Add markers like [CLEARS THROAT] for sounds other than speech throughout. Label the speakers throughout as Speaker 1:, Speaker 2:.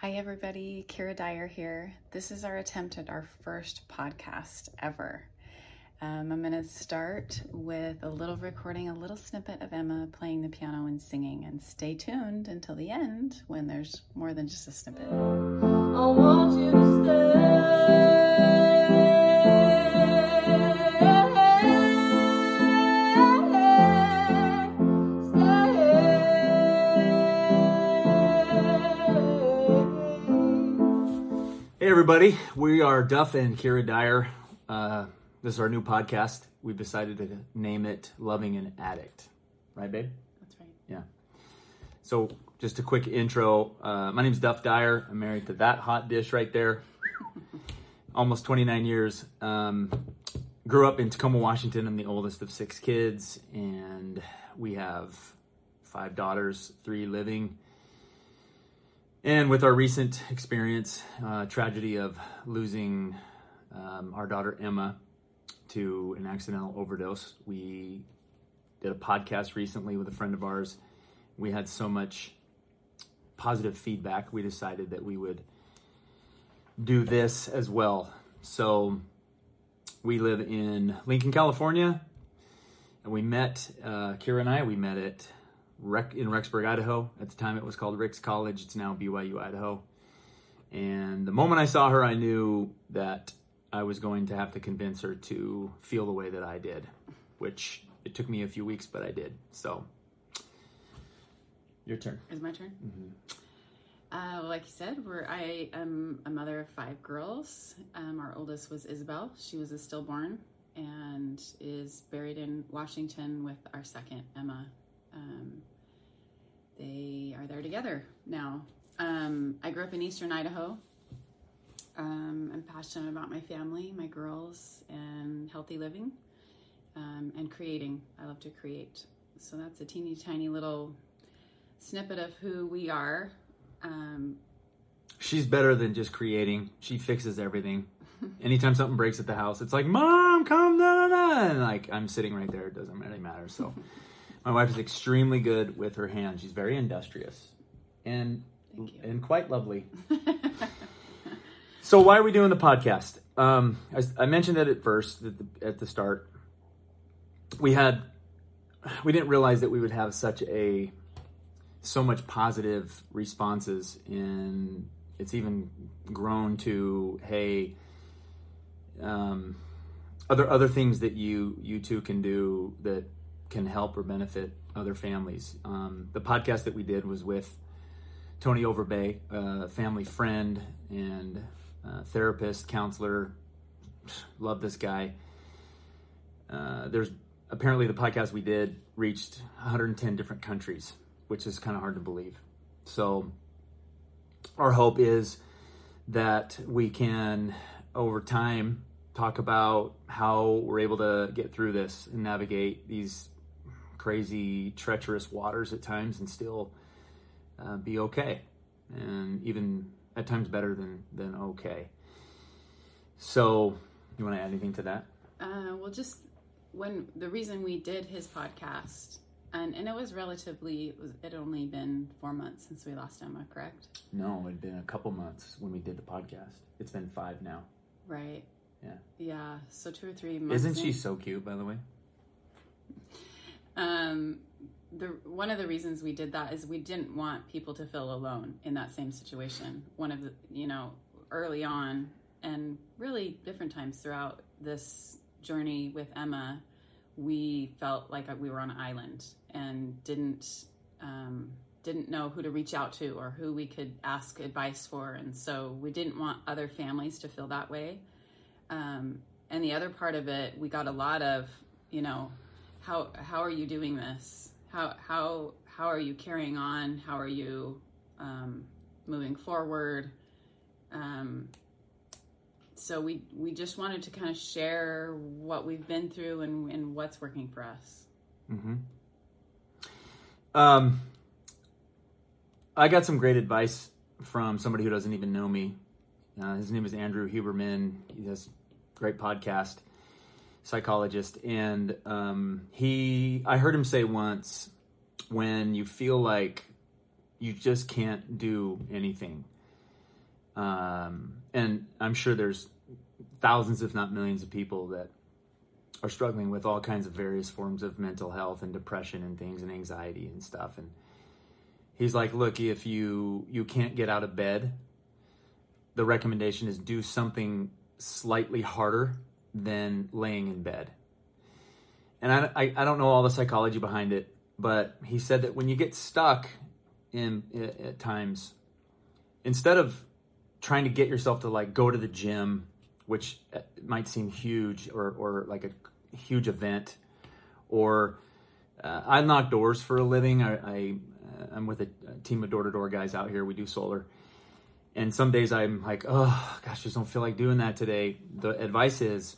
Speaker 1: Hi, everybody. Keirra Dyer here. This is our attempt at our first podcast ever. Um, I'm going to start with a little recording, a little snippet of Emma playing the piano and singing, and stay tuned until the end when there's more than just a snippet.
Speaker 2: Everybody, we are Duff and Keirra Dyer. Uh, this is our new podcast. We've decided to name it Loving an Addict. Right, babe?
Speaker 1: That's right.
Speaker 2: Yeah. So, just a quick intro. Uh, my name's Duff Dyer. I'm married to that hot dish right there. [LAUGHS] Almost 29 years. Um, grew up in Tacoma, Washington. I'm the oldest of six kids, and we have five daughters, three living. And with our recent experience, uh, tragedy of losing um, our daughter Emma to an accidental overdose, we did a podcast recently with a friend of ours. We had so much positive feedback, we decided that we would do this as well. So we live in Lincoln, California, and we met, uh, Keirra and I, we met at Rec- in Rexburg, Idaho. At the time, it was called Ricks College. It's now BYU, Idaho. And the moment I saw her, I knew that I was going to have to convince her to feel the way that I did, which it took me a few weeks, but I did. So, your turn.
Speaker 1: Is my turn? Uh, well, like you said, we're I am a mother of five girls. Um, our oldest was Isabel. She was a stillborn and is buried in Washington with our second Emma. Um, they are there together now. Um, I grew up in Eastern Idaho. Um, I'm passionate about my family, my girls, and healthy living um, and creating. I love to create. So that's a teeny tiny little snippet of who we are. Um,
Speaker 2: She's better than just creating. She fixes everything. [LAUGHS] Anytime something breaks at the house, it's like, "Mom, come da da da," and like I'm sitting right there. It doesn't really matter. So, my wife is extremely good with her hands. She's very industrious, and and quite lovely. [LAUGHS] so, why are we doing the podcast? Um, I, I mentioned that at first at the, at the start. We had we didn't realize that we would have such a so much positive responses and it's even grown to hey um, other other things that you you two can do that can help or benefit other families. Um, the podcast that we did was with tony overbay a family friend and uh, therapist counselor. Love this guy. Uh, there's apparently the podcast we did reached 110 different countries which is kind of hard to believe. So, our hope is that we can, over time, talk about how we're able to get through this and navigate these crazy, treacherous waters at times and still uh, be okay. And even at times better than, than okay. So, you want to add anything to that?
Speaker 1: Uh, well, just when the reason we did his podcast, and and it was relatively, it, was, it had only been four months since we lost Emma, correct?
Speaker 2: No, it'd been a couple months when we did the podcast. It's been five now.
Speaker 1: Right.
Speaker 2: Yeah.
Speaker 1: Yeah. So two or three months.
Speaker 2: Isn't she so cute, by the way?
Speaker 1: Um, the one of the reasons we did that is we didn't want people to feel alone in that same situation. One of the, you know, early on, and really different times throughout this journey with Emma, we felt like we were on an island and didn't um, didn't know who to reach out to or who we could ask advice for, and so we didn't want other families to feel that way. Um, and the other part of it, we got a lot of, you know, how how are you doing this? How how how are you carrying on? How are you um, moving forward? Um, so we we just wanted to kind of share what we've been through and, and what's working for us.
Speaker 2: Mm-hmm. Um, I got some great advice from somebody who doesn't even know me. Uh, his name is Andrew Huberman. He has great podcast, psychologist, and um, he. I heard him say once, when you feel like you just can't do anything, Um, and I'm sure there's thousands, if not millions, of people that are struggling with all kinds of various forms of mental health and depression and things and anxiety and stuff. And he's like, look, if you you can't get out of bed, the recommendation is do something slightly harder than laying in bed. And I, I, I don't know all the psychology behind it, but he said that when you get stuck in at times, instead of trying to get yourself to like go to the gym, which uh, might seem huge or, or like a huge event, or uh, I knock doors for a living. I, I uh, with a, a team of door to door guys out here. We do solar, and some days I'm like, oh gosh, just don't feel like doing that today. The advice is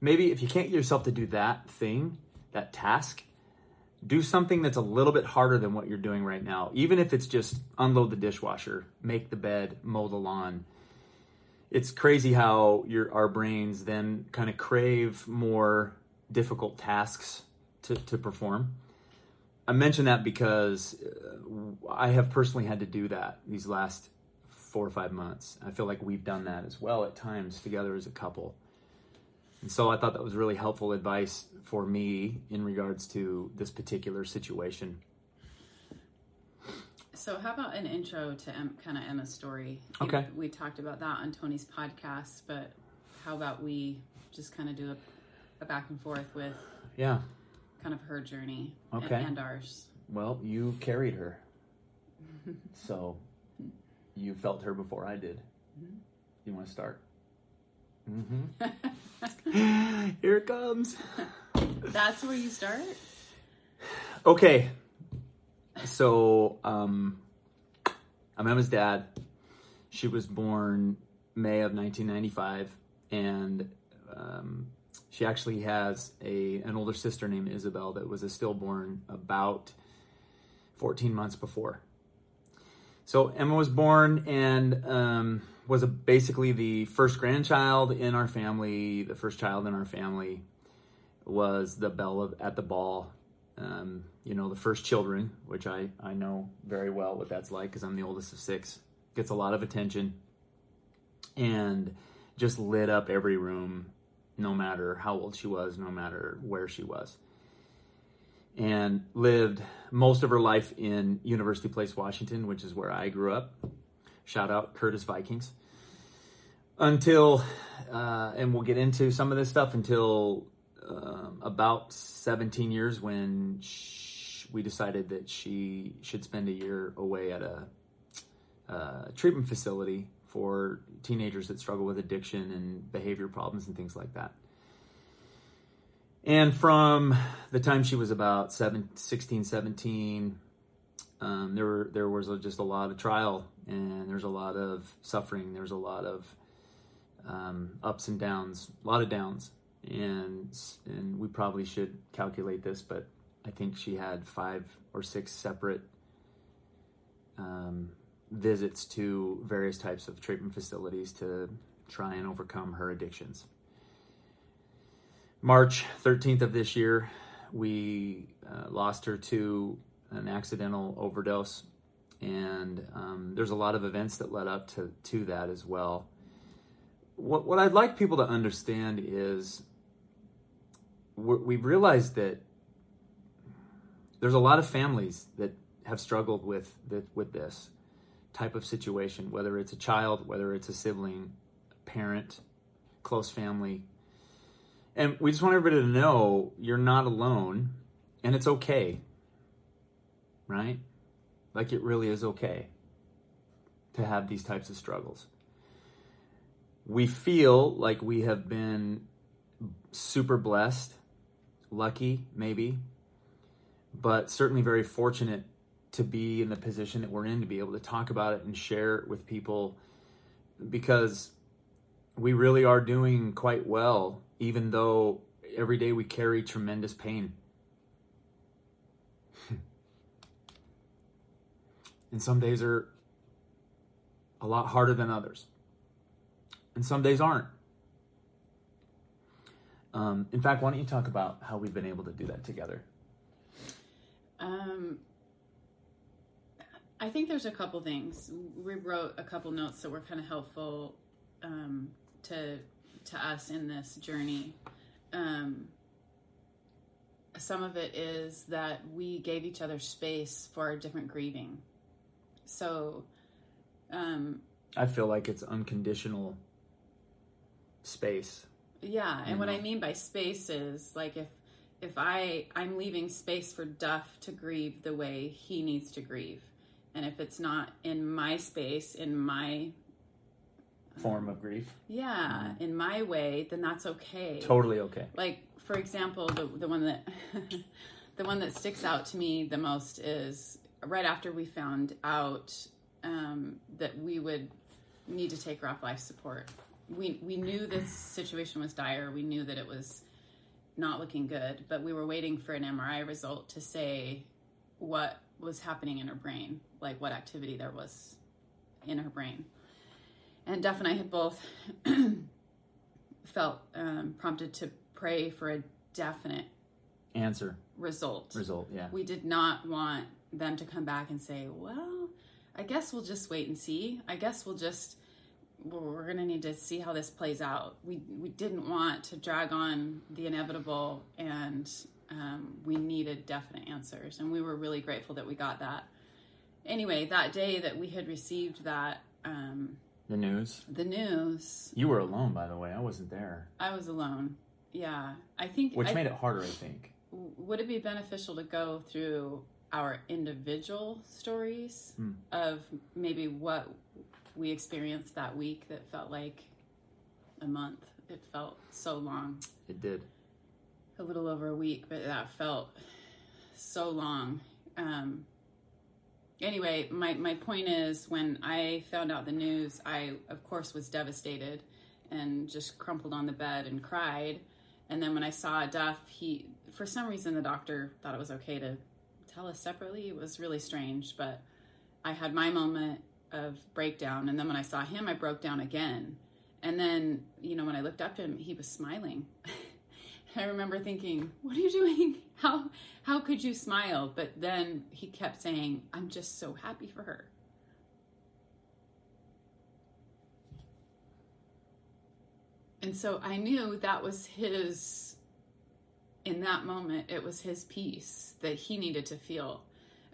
Speaker 2: maybe if you can't get yourself to do that thing, that task, do something that's a little bit harder than what you're doing right now. Even if it's just unload the dishwasher, make the bed, mow the lawn. It's crazy how your our brains then kind of crave more difficult tasks to, to perform. I mention that because uh, I have personally had to do that these last four or five months. I feel like we've done that as well at times together as a couple. And so I thought that was really helpful advice for me in regards to this particular situation.
Speaker 1: So, how about an intro to em- kind of Emma's story?
Speaker 2: Okay.
Speaker 1: We, we talked about that on Tony's podcast, but how about we just kind of do a, a back and forth with
Speaker 2: Yeah.
Speaker 1: kind of her journey
Speaker 2: Okay.
Speaker 1: and, and ours?
Speaker 2: Well, you carried her. [LAUGHS] so you felt her before I did. Mm-hmm. You want to start? Mm-hmm. [LAUGHS] Here it comes.
Speaker 1: That's where you start?
Speaker 2: Okay. So, um, I'm Emma's dad. She was born May of 1995, and um, she actually has a an older sister named Isabel that was a stillborn about 14 months before. So Emma was born and um, was a, basically the first grandchild in our family. The first child in our family was the belle of, at the ball. Um, you know, the first children, which I, I know very well what that's like because I'm the oldest of six. Gets a lot of attention and just lit up every room, no matter how old she was, no matter where she was and lived most of her life in University Place, Washington, which is where I grew up. Shout out Curtis Vikings. Until, uh, and we'll get into some of this stuff until um, about 17 years when sh- we decided that she should spend a year away at a uh, treatment facility for teenagers that struggle with addiction and behavior problems and things like that. And from the time she was about seven, 16, 17, um, there were there was just a lot of trial and there's a lot of suffering. There's a lot of um, ups and downs, a lot of downs, and and we probably should calculate this, but I think she had five or six separate um, visits to various types of treatment facilities to try and overcome her addictions. March 13th of this year, we uh, lost her to an accidental overdose. And um, there's a lot of events that led up to, to that as well. What, what I'd like people to understand is we've realized that there's a lot of families that have struggled with, with this type of situation, whether it's a child, whether it's a sibling, parent, close family, and we just want everybody to know you're not alone and it's okay. Right? Like it really is okay to have these types of struggles. We feel like we have been super blessed, lucky, maybe, but certainly very fortunate to be in the position that we're in to be able to talk about it and share it with people because we really are doing quite well even though every day we carry tremendous pain. [LAUGHS] and some days are a lot harder than others, and some days aren't. Um, in fact, why don't you talk about how we've been able to do that together?
Speaker 1: Um, I think there's a couple things. We wrote a couple notes that were kind of helpful um, to to us in this journey. Um, some of it is that we gave each other space for different grieving. So, um,
Speaker 2: I feel like it's unconditional space.
Speaker 1: yeah, and what
Speaker 2: Mhm.
Speaker 1: I mean by space is like if if I I'm leaving space for Duff to grieve the way he needs to grieve, and if it's not in my space, in my
Speaker 2: Form of grief.
Speaker 1: yeah, in my way, then that's okay.
Speaker 2: Totally okay.
Speaker 1: like for example the the one that [LAUGHS] the one that sticks out to me the most is right after we found out um, that we would need to take her off life support we we knew this situation was dire we knew that it was not looking good but we were waiting for an mri result to say what was happening in her brain like what activity there was in her brain and duff and i had both [CLEARS THROAT] felt um, prompted to pray for a definite
Speaker 2: Answer.
Speaker 1: result.
Speaker 2: Result. Yeah.
Speaker 1: We did not want them to come back and say, well, I guess we'll just wait and see. I guess we'll just, we're going to need to see how this plays out. We, we didn't want to drag on the inevitable and um, we needed definite answers. And we were really grateful that we got that. Anyway, that day that we had received that, um,
Speaker 2: The news.
Speaker 1: the news,
Speaker 2: You were alone, by the way. I wasn't there,
Speaker 1: I was alone. Yeah. I think
Speaker 2: which
Speaker 1: I,
Speaker 2: made it harder, I think.
Speaker 1: would it be beneficial to go through our individual stories
Speaker 2: Hmm.
Speaker 1: of maybe what we experienced that week that felt like a month it felt so long
Speaker 2: It did.
Speaker 1: a little over a week but that felt so long um, anyway my, my point is when i found out the news i of course was devastated and just crumpled on the bed and cried and then when i saw duff he for some reason the doctor thought it was okay to tell us separately it was really strange but i had my moment of breakdown and then when i saw him i broke down again and then you know when i looked up to him he was smiling [LAUGHS] I remember thinking, "What are you doing? How how could you smile?" But then he kept saying, "I'm just so happy for her." And so I knew that was his in that moment it was his peace that he needed to feel.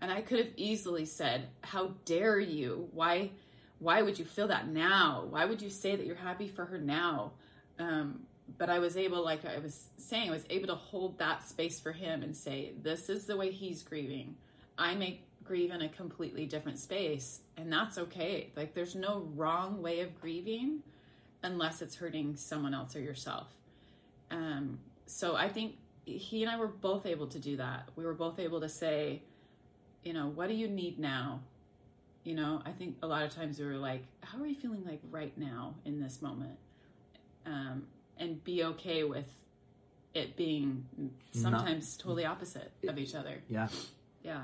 Speaker 1: And I could have easily said, "How dare you? Why why would you feel that now? Why would you say that you're happy for her now?" Um, but I was able, like I was saying, I was able to hold that space for him and say, this is the way he's grieving. I may grieve in a completely different space, and that's okay. Like, there's no wrong way of grieving unless it's hurting someone else or yourself. Um, so I think he and I were both able to do that. We were both able to say, you know, what do you need now? You know, I think a lot of times we were like, how are you feeling like right now in this moment? Um, and be okay with it being sometimes totally opposite of each other.
Speaker 2: Yeah.
Speaker 1: Yeah.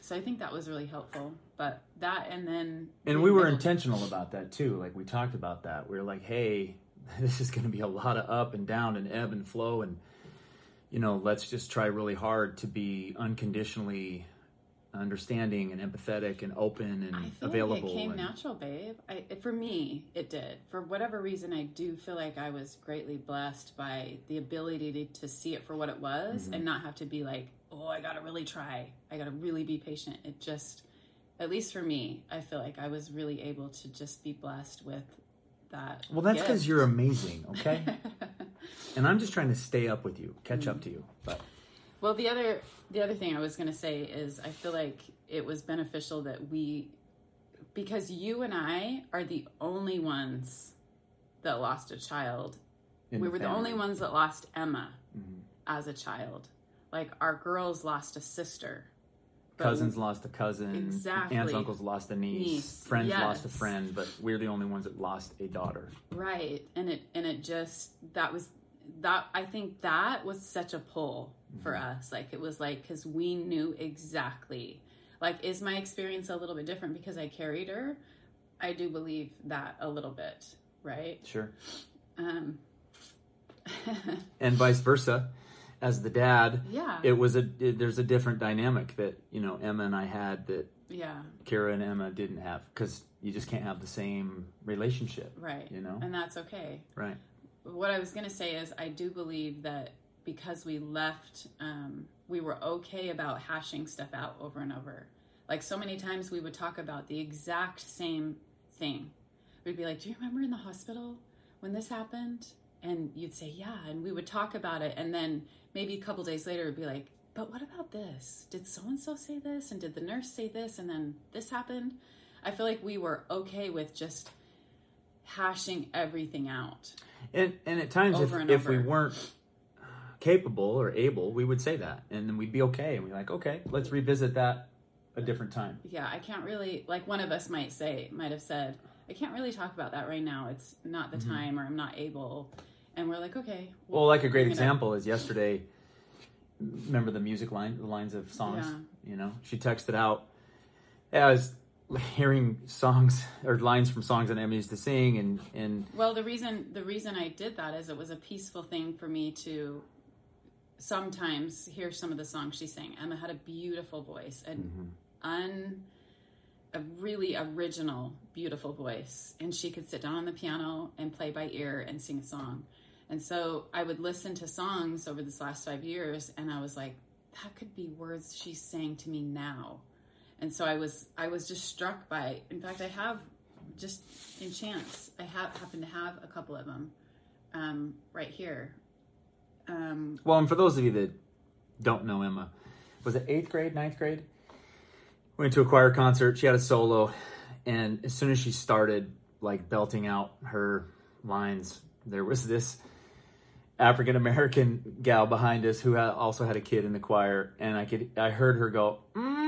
Speaker 1: So I think that was really helpful. But that and then
Speaker 2: And we were intentional about that too. Like we talked about that. We were like, hey, [LAUGHS] this is going to be a lot of up and down and ebb and flow. And, you know, let's just try really hard to be unconditionally understanding and empathetic and open and
Speaker 1: I feel
Speaker 2: available.
Speaker 1: like it came
Speaker 2: and-
Speaker 1: natural, babe. I, for me, it did. For whatever reason, I do feel like I was greatly blessed by the ability to, to see it for what it was
Speaker 2: Mm-hmm.
Speaker 1: and not have to be like, oh, I gotta really try. I gotta really be patient. It just, at least for me, I feel like I was really able to just be blessed with that.
Speaker 2: well, that's because you're amazing, okay? [LAUGHS] and I'm just trying to stay up with you, catch
Speaker 1: Mm-hmm.
Speaker 2: up to you. But
Speaker 1: Well, the other the other thing I was going to say is I feel like it was beneficial that we because you and I are the only ones that lost a child.
Speaker 2: in
Speaker 1: we were the only ones that lost Emma
Speaker 2: Mhm.
Speaker 1: as a child. Like our girls lost a sister.
Speaker 2: Cousins lost a cousin.
Speaker 1: Exactly.
Speaker 2: Aunts, uncles lost a niece.
Speaker 1: Niece,
Speaker 2: Friends lost a friend, but we're the only ones that lost a daughter.
Speaker 1: Right. And it and it just that was that I think that was such a pull for
Speaker 2: Mm-hmm.
Speaker 1: us. Like it was like cuz we knew exactly. Like is my experience a little bit different because I carried her? I do believe that a little bit, right?
Speaker 2: Sure.
Speaker 1: Um [LAUGHS]
Speaker 2: And vice versa. As the dad,
Speaker 1: yeah.
Speaker 2: it was a it, there's a different dynamic that you know Emma and I had that
Speaker 1: Yeah.
Speaker 2: Kara and Emma didn't have because you just can't have the same relationship.
Speaker 1: Right.
Speaker 2: You know?
Speaker 1: And that's okay.
Speaker 2: Right.
Speaker 1: What I was going to say is, I do believe that because we left, um, we were okay about hashing stuff out over and over. Like so many times we would talk about the exact same thing. We'd be like, Do you remember in the hospital when this happened? And you'd say, Yeah. And we would talk about it. And then maybe a couple days later, it'd be like, But what about this? Did so and so say this? And did the nurse say this? And then this happened? I feel like we were okay with just hashing everything out.
Speaker 2: And and at times, if
Speaker 1: and
Speaker 2: if we weren't capable or able, we would say that, and then we'd be okay, and we're like, okay, let's revisit that a different time.
Speaker 1: yeah, I can't really like one of us might say might have said, I can't really talk about that right now. It's not the time or I'm not able. And we're like, okay.
Speaker 2: Mm-hmm. Well, like a great
Speaker 1: bring it up.
Speaker 2: example is yesterday. Remember the music line, the lines of songs.
Speaker 1: Yeah.
Speaker 2: You know, she texted out. Yeah, I was hearing songs [LAUGHS] or lines from songs that Emma used to sing, and and
Speaker 1: Well, the reason the reason I did that is it was a peaceful thing for me to sometimes hear some of the songs she sang. Emma had a beautiful voice, an mm-hmm. un a really original, beautiful voice, and she could sit down on the piano and play by ear and sing a song. And so I would listen to songs over this last five years, and I was like, that could be words she's saying to me now. And so I was I was just struck by. In fact, I have just in chance I have happen to have a couple of them um, right here. Um,
Speaker 2: well, and for those of you that don't know Emma, was it eighth grade, ninth grade? Went to a choir concert. She had a solo, and as soon as she started like belting out her lines, there was this African American gal behind us who also had a kid in the choir, and I could I heard her go, mm,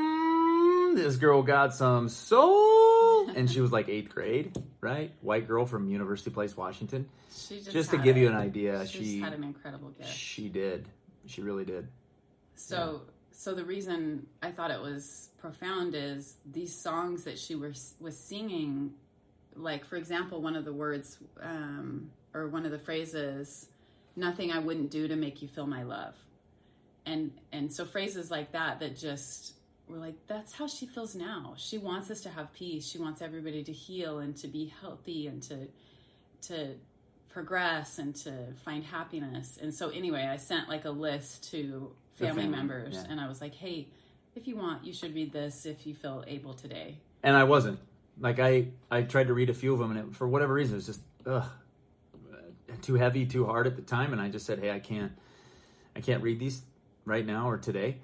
Speaker 2: "This girl got some soul," and she was like eighth grade, right? White girl from University Place, Washington.
Speaker 1: she just
Speaker 2: Just to give
Speaker 1: it.
Speaker 2: you an idea,
Speaker 1: she,
Speaker 2: she
Speaker 1: just had an incredible gift.
Speaker 2: she did, she really did.
Speaker 1: So, so the reason I thought it was profound is these songs that she was was singing. Like, for example, one of the words um, or one of the phrases, "Nothing I wouldn't do to make you feel my love," and and so phrases like that that just were like that's how she feels now. She wants us to have peace. She wants everybody to heal and to be healthy and to to progress and to find happiness. And so anyway, I sent like a list to family,
Speaker 2: family,
Speaker 1: members
Speaker 2: yeah.
Speaker 1: and I was like, "Hey, if you want, you should read this if you feel able today."
Speaker 2: and I wasn't. Like I, I tried to read a few of them, and it, for whatever reason, it was just ugh, too heavy, too hard at the time. And I just said, "Hey, I can't, I can't read these right now or today."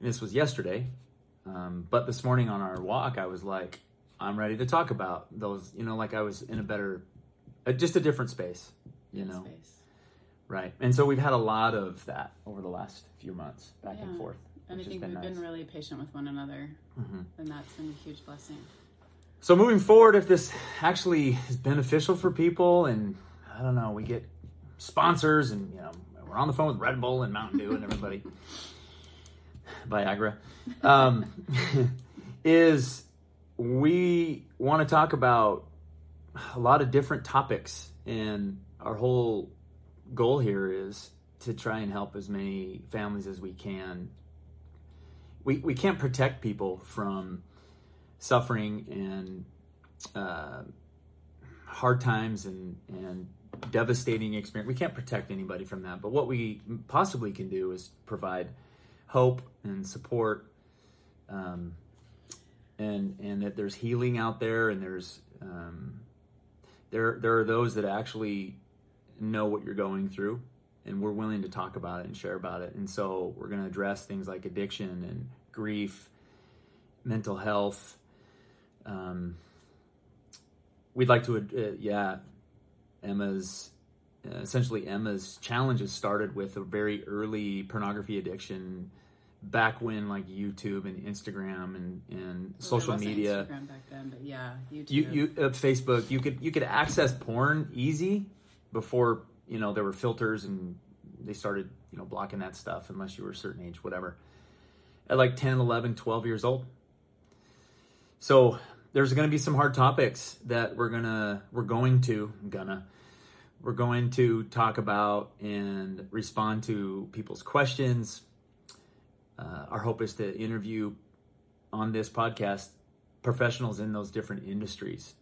Speaker 2: And this was yesterday, um, but this morning on our walk, I was like, "I'm ready to talk about those." You know, like I was in a better, uh, just a different space. You know,
Speaker 1: Space.
Speaker 2: right? And so we've had a lot of that over the last few months, back and forth.
Speaker 1: And I think
Speaker 2: been
Speaker 1: we've
Speaker 2: nice.
Speaker 1: been really patient with one another,
Speaker 2: Mhm.
Speaker 1: and that's been a huge blessing.
Speaker 2: So moving forward, if this actually is beneficial for people, and I don't know, we get sponsors, and you know, we're on the phone with Red Bull and Mountain Dew and everybody, [LAUGHS] Viagra, um, [LAUGHS] is we want to talk about a lot of different topics, and our whole goal here is to try and help as many families as we can. We we can't protect people from suffering and uh, hard times and and devastating experience. We can't protect anybody from that, but what we possibly can do is provide hope and support, um, and and that there's healing out there, and there's um, there there are those that actually know what you're going through. And we're willing to talk about it and share about it. And so we're going to address things like addiction and grief, mental health, um, we'd like to, uh, yeah, Emma's uh, essentially Emma's challenges started with a very early pornography addiction back when like YouTube and Instagram and, and social
Speaker 1: wasn't
Speaker 2: media,
Speaker 1: Instagram back then, but yeah, YouTube.
Speaker 2: you, you uh, Facebook, you could you could access porn easy before you know there were filters and they started you know blocking that stuff unless you were a certain age, whatever. At like 10, 11, 12 years old. So there's going to be some hard topics that we're gonna we're going to gonna we're going to talk about and respond to people's questions. Uh, our hope is to interview on this podcast professionals in those different industries.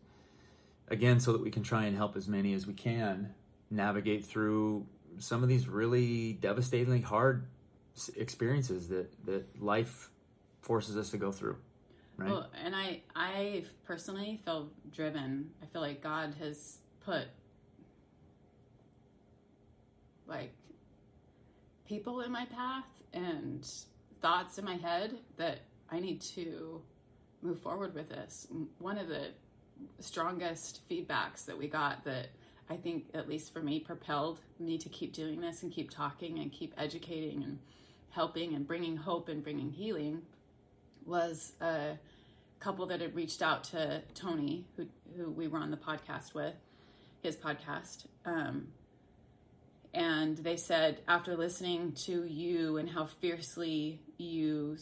Speaker 2: Again, so that we can try and help as many as we can navigate through some of these really devastatingly hard experiences that, that life forces us to go through. Right?
Speaker 1: Well, and I, I personally feel driven. I feel like God has put like people in my path and thoughts in my head that I need to move forward with this. One of the strongest feedbacks that we got that I think, at least for me, propelled me to keep doing this and keep talking and keep educating and helping and bringing hope and bringing healing was a couple that had reached out to Tony, who, who we were on the podcast with, his podcast. Um, and they said, after listening to you and how fiercely you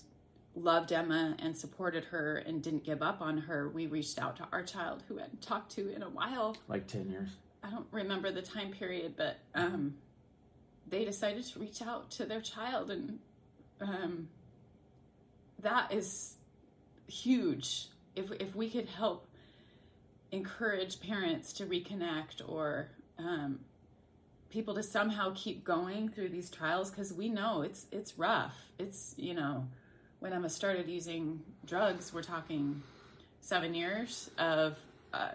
Speaker 1: loved Emma and supported her and didn't give up on her, we reached out to our child who hadn't talked to in a while.
Speaker 2: Like 10 years.
Speaker 1: I don't remember the time period, but um, they decided to reach out to their child, and um, that is huge. If if we could help encourage parents to reconnect or um, people to somehow keep going through these trials, because we know it's it's rough. It's you know when Emma started using drugs, we're talking seven years of uh,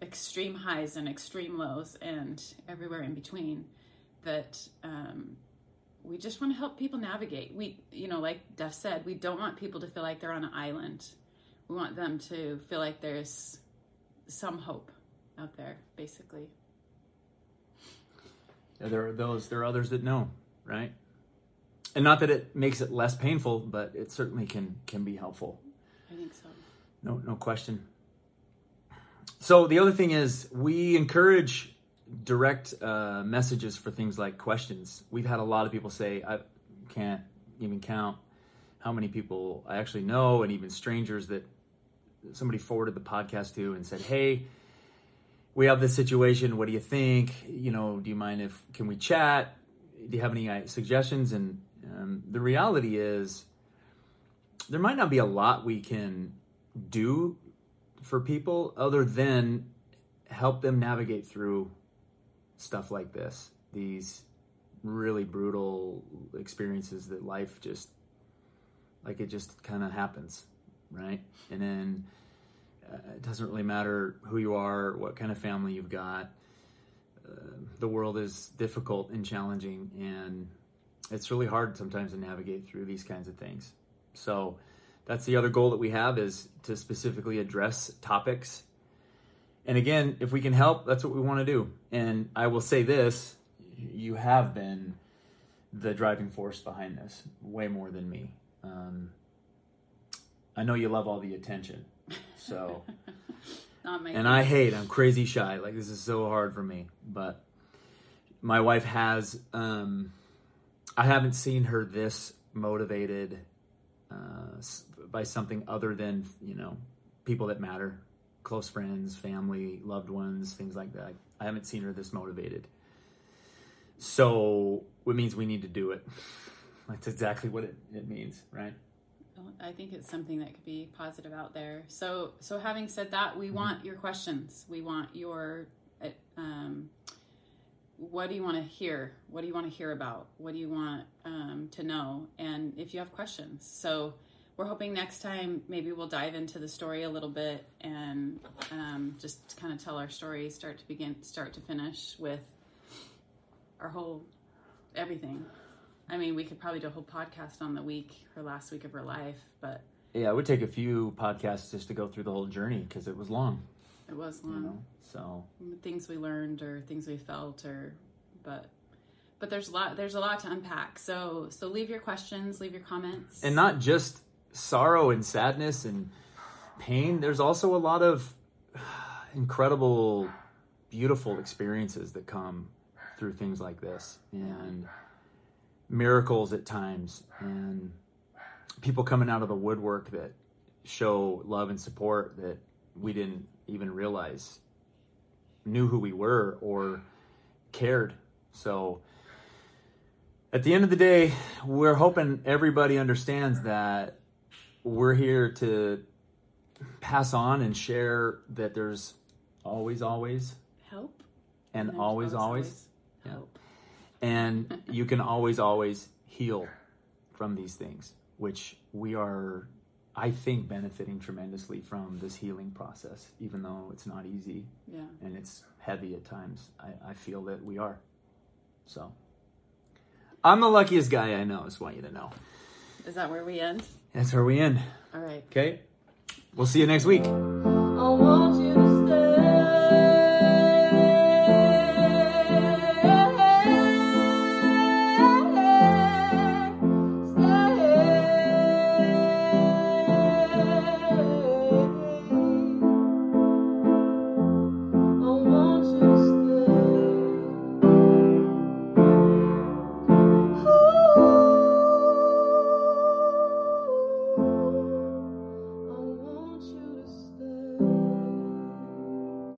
Speaker 1: extreme highs and extreme lows and everywhere in between that um, we just want to help people navigate. We, you know, like Duff said, we don't want people to feel like they're on an island. We want them to feel like there's some hope out there, basically.
Speaker 2: There are those, there are others that know, right? and not that it makes it less painful, but it certainly can can be helpful.
Speaker 1: I think so.
Speaker 2: No, no question. So the other thing is we encourage direct uh, messages for things like questions. We've had a lot of people say I can't even count how many people I actually know, and even strangers that somebody forwarded the podcast to and said, "Hey." We have this situation. What do you think? You know, do you mind if can we chat? Do you have any uh, suggestions? And um, the reality is, there might not be a lot we can do for people other than help them navigate through stuff like this. These really brutal experiences that life just, like it just kind of happens, right? And then it doesn't really matter who you are, what kind of family you've got. Uh, the world is difficult and challenging, and it's really hard sometimes to navigate through these kinds of things. So that's the other goal that we have is to specifically address topics. And again, if we can help, that's what we want to do. And I will say this, you have been the driving force behind this way more than me. Um, I know you love all the attention. So [LAUGHS] and I hate, I'm crazy shy. Like this is so hard for me, but my wife has um, I haven't seen her this motivated uh, by something other than you know people that matter, close friends, family, loved ones, things like that. I haven't seen her this motivated. So it means we need to do it. [LAUGHS] That's exactly what it, it means, right?
Speaker 1: I think it's something that could be positive out there. So, so having said that, we mm-hmm. want your questions. We want your uh, um, what do you want to hear? What do you want to hear about? What do you want um, to know? And if you have questions. So we're hoping next time maybe we'll dive into the story a little bit and um, just kind of tell our story, start to begin, start to finish with our whole everything. I mean, we could probably do a whole podcast on the week, her last week of her life, but
Speaker 2: yeah, it would take a few podcasts just to go through the whole journey because it was long.
Speaker 1: It was long. You know?
Speaker 2: So
Speaker 1: things we learned or things we felt or but but there's a lot there's a lot to unpack. So so leave your questions, leave your comments.
Speaker 2: And not just sorrow and sadness and pain, there's also a lot of [SIGHS] incredible beautiful experiences that come through things like this and miracles at times and people coming out of the woodwork that show love and support that we didn't even realize knew who we were or cared. So at the end of the day, we're hoping everybody understands that we're here to pass on and share that there's always, always,
Speaker 1: Help.
Speaker 2: and always, always, Yeah.
Speaker 1: Help.
Speaker 2: and [LAUGHS] you can always, always heal from these things, which we are, I think, benefiting tremendously from this healing process, even though it's not easy
Speaker 1: Yeah.
Speaker 2: and it's heavy at times. I, I feel that we are. So, I'm the luckiest guy I know, just want you to know.
Speaker 1: Is that where we end?
Speaker 2: That's where we end.
Speaker 1: All right.
Speaker 2: Okay? We'll see you next week.
Speaker 3: I want you